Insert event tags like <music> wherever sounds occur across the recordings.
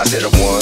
I said I want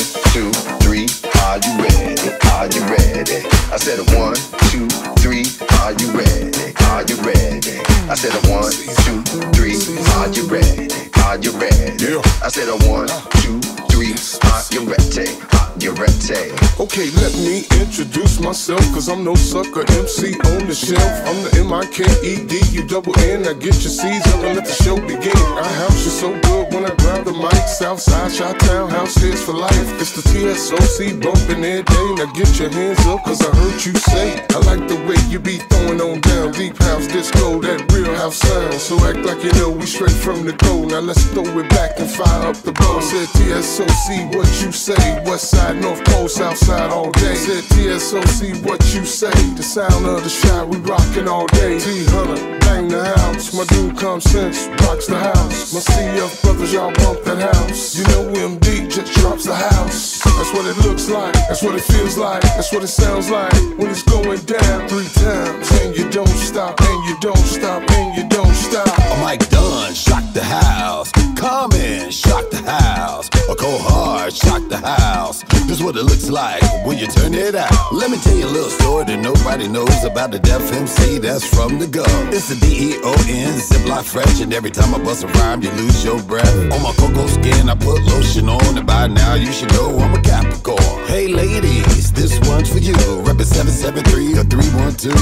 Okay, let me introduce myself, cause I'm no sucker MC on the shelf. I'm the M-I-K-E-D, you double N, I get your C's up and let the show begin. Our house is so good when I grab the mic. Southside, Chi-Town, house is for life. It's the TSOC bumping day. Now get your hands up, cause I heard you say. I like the way you be throwing on down. Deep house disco, that real house sound. So act like you know we straight from the go. Now let's throw it back and fire up the ball. Said TSOC, what you say? West side, North Pole, South side all day. Said TSOC, what you say? The sound of the shot, we rockin' all day. T Hunter, bang the house. My dude comes sense, rocks the house. My CF brothers, y'all bump that house. You know MD just drops the house. That's what it looks like, that's what it feels like, that's what it sounds like when it's going down three times. And you don't stop, and you don't stop, and you don't stop. Mike Dunn, shock the house. Come in, shock the house. Or go hard, shock the house. This what it looks like when you turn it out. Let me tell you a little story that nobody knows about the deaf MC that's from the go. It's the D-E-O-N, Ziploc fresh, and every time I bust a rhyme, you lose your breath. On my cocoa skin, I put lotion on, and by now you should know I'm a Capricorn. Hey ladies, this one's for you. Reppin' 773 or 312.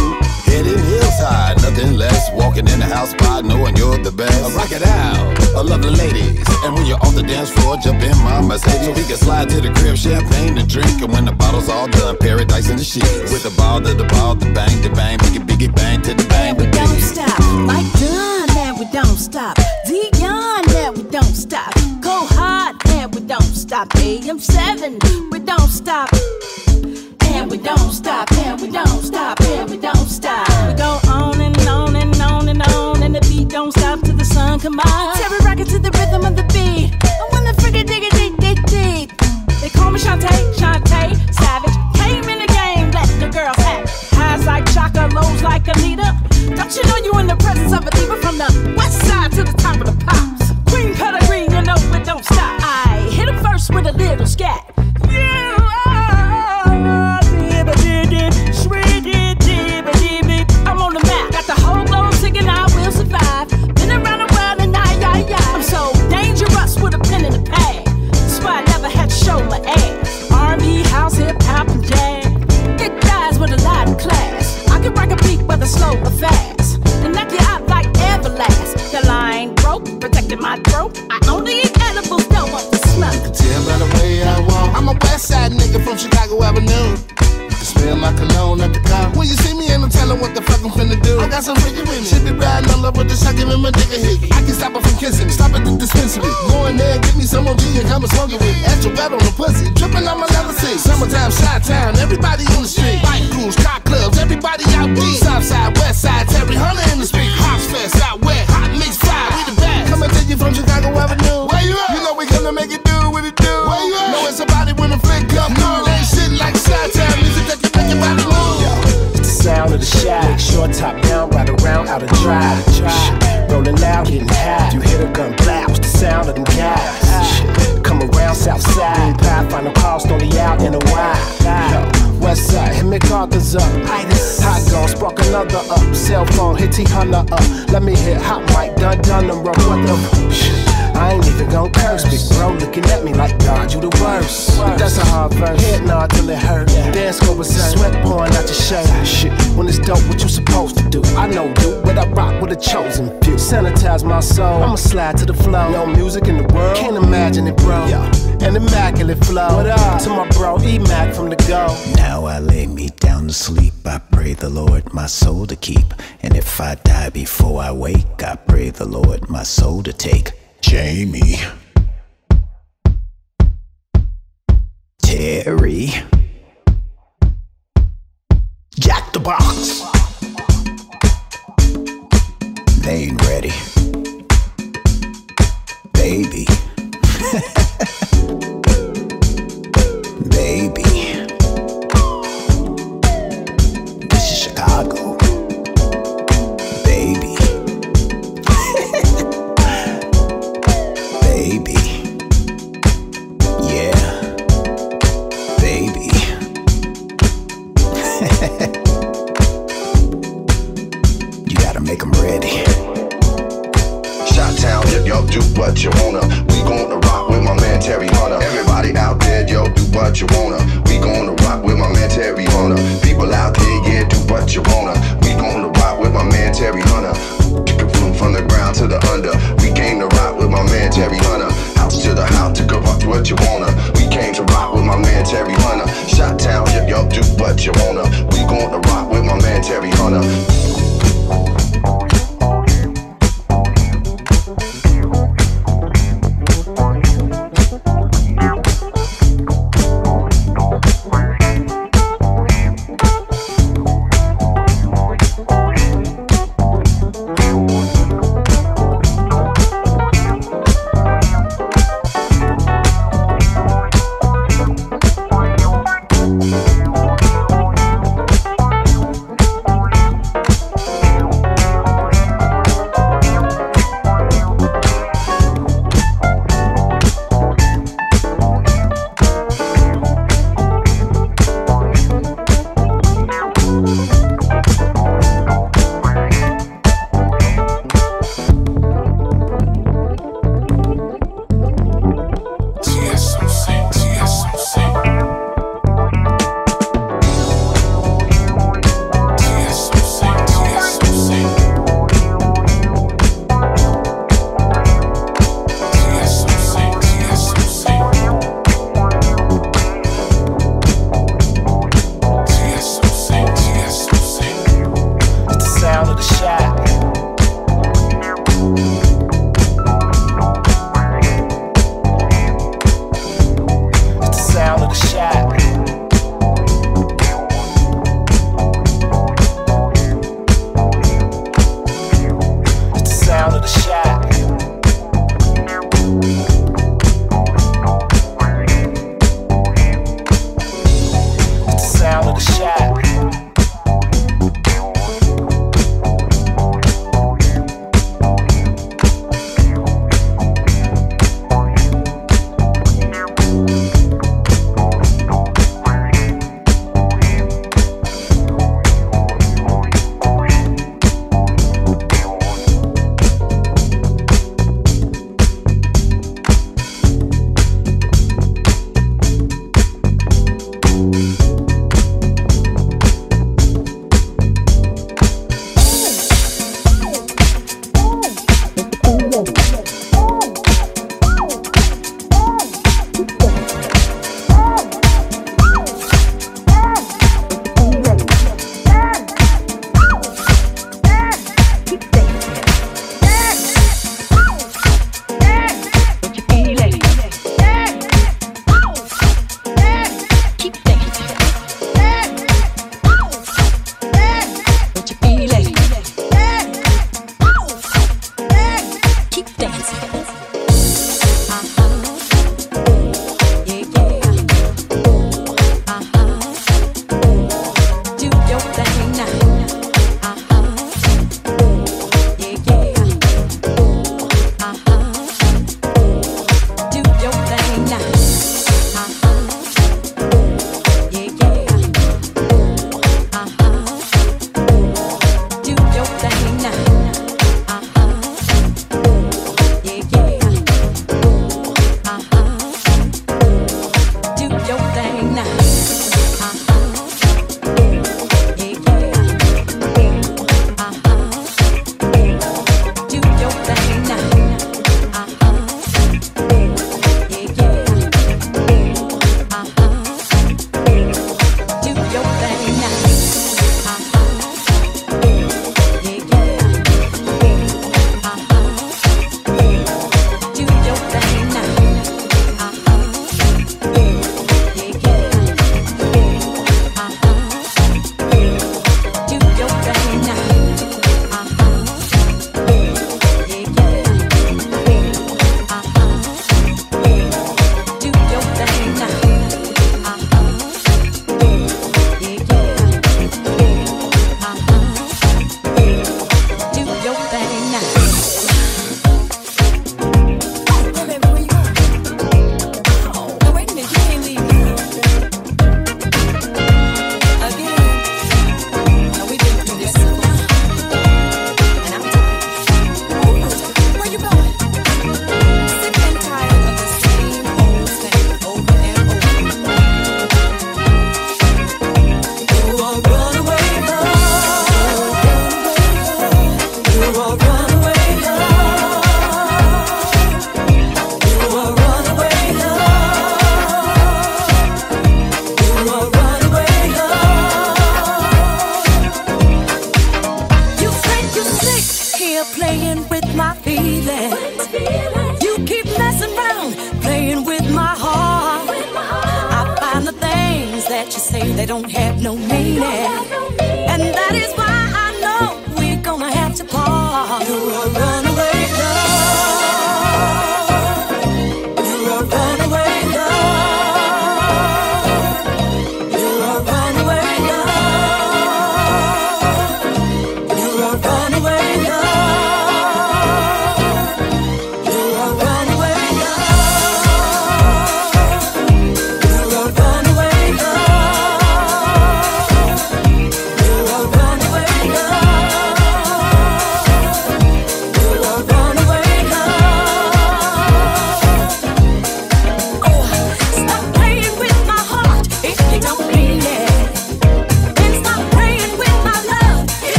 Heading hills high, nothing less. Walking in the house spot, knowing you're the best. Rock it out, I love the ladies. And when you're on the dance floor, jump in my Mercedes. So we can slide to the crib, champagne to drink. And when the bottle's all done, paradise in the sheets. With the ball to the ball, the bang, the bang, biggie, biggie, bang to the bang. And we don't stop. Mike Dunn, and we don't stop. Deon, and we don't stop. Go hard, and we don't stop. AM7, we don't stop. And we don't stop, With me. Astro on the up. Cell phone, hit T Hunter up. Let me hit hot mic, done done them rough. What the? Shit. I ain't even gon' curse, big bro looking at me like God, you the worst. But that's a hard verse. Head nod till it hurt. Dance go berserk. Sweat pouring out your shirt. Shit, when it's dope, what you supposed to do? I know you, but I rock with a chosen few. Sanitize my soul. I'ma slide to the flow. No music in the world, can't imagine it, bro. An immaculate flow. What up to my bro E Mac from the go? Now I lay me down to sleep. I pray the Lord my soul to keep. And if I die before I wake, I pray the Lord my soul to take. Jamie. Terry. Jack the Box. They ain't ready. Baby. Baby. <laughs>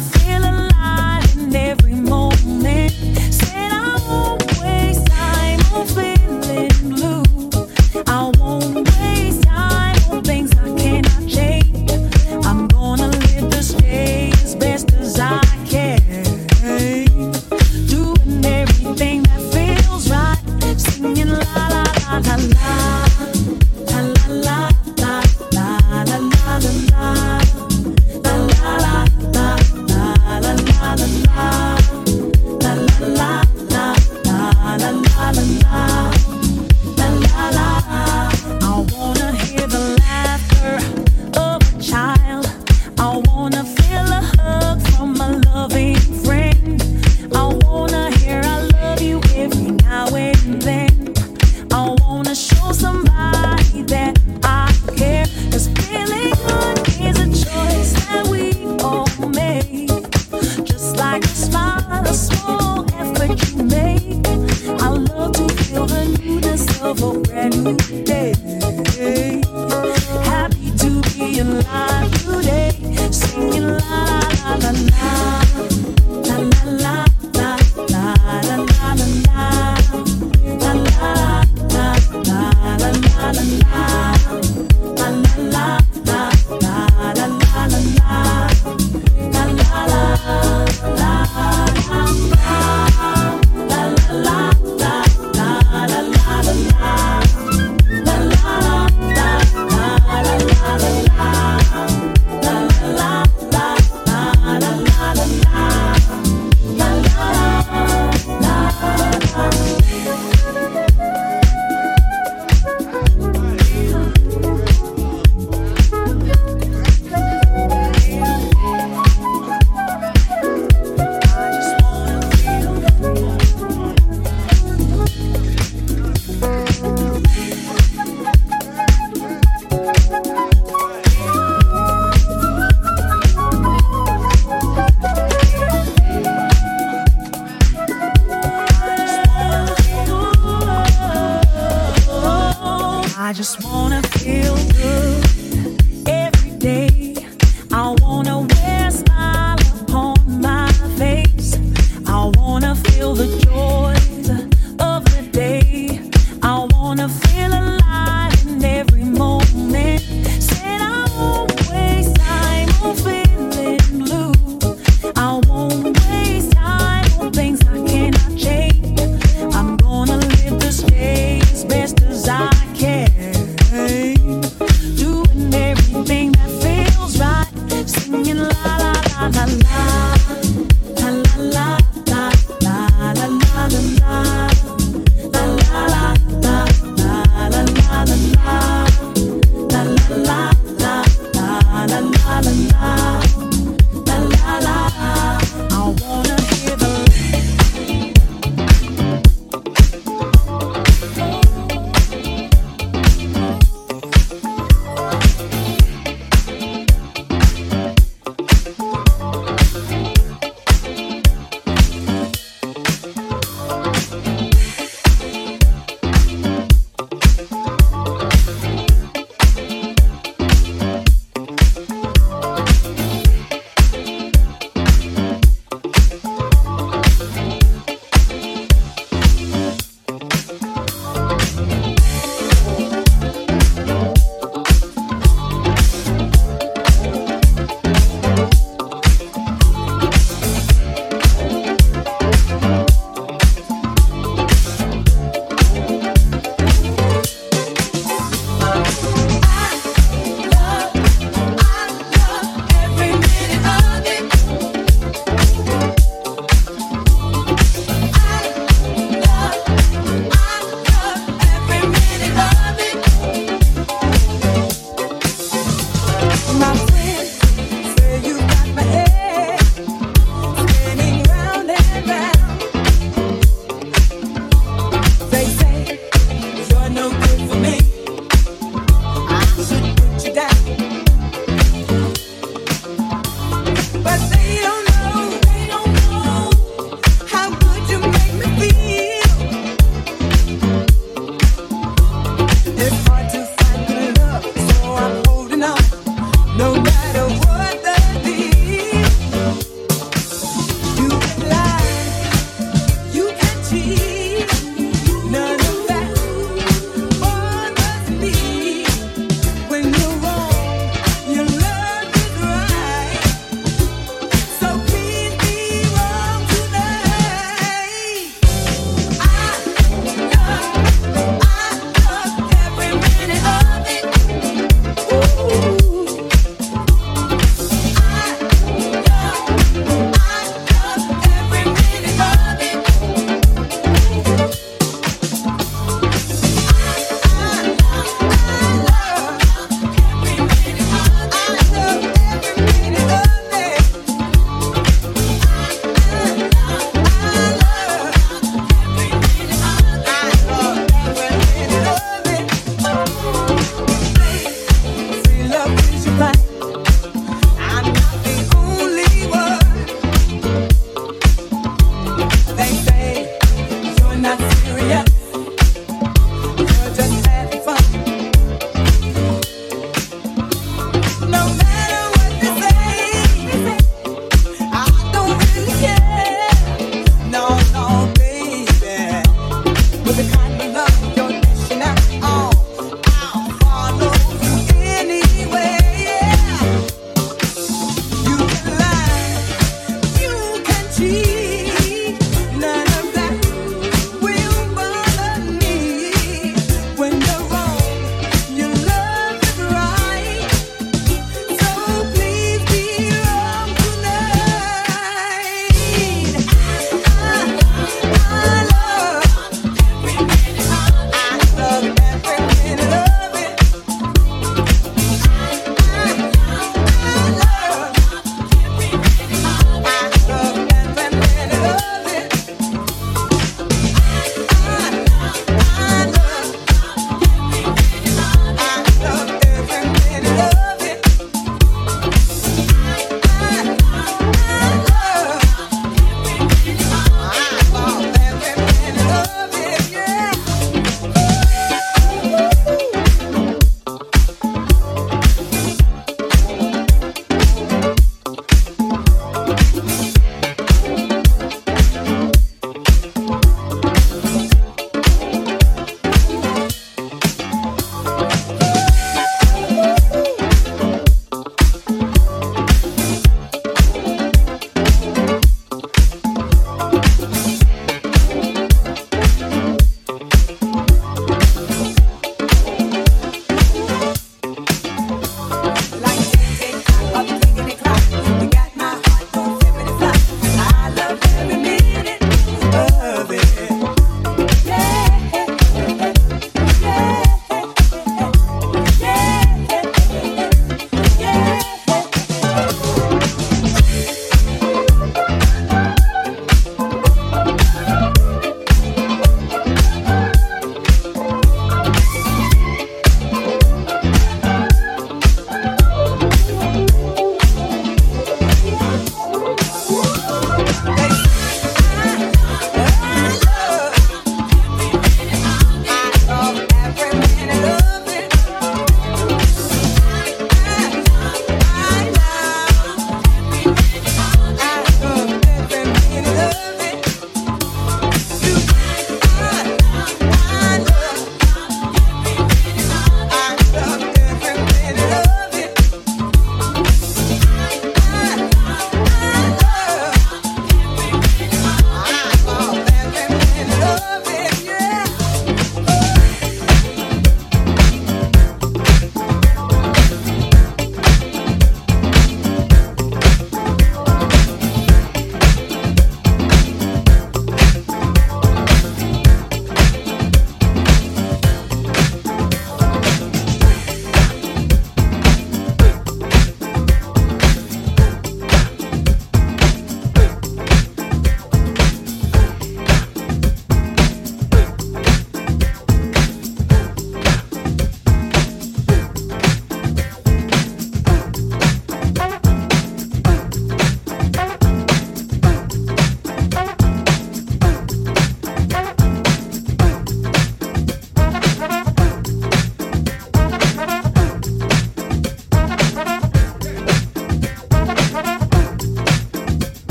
feel alive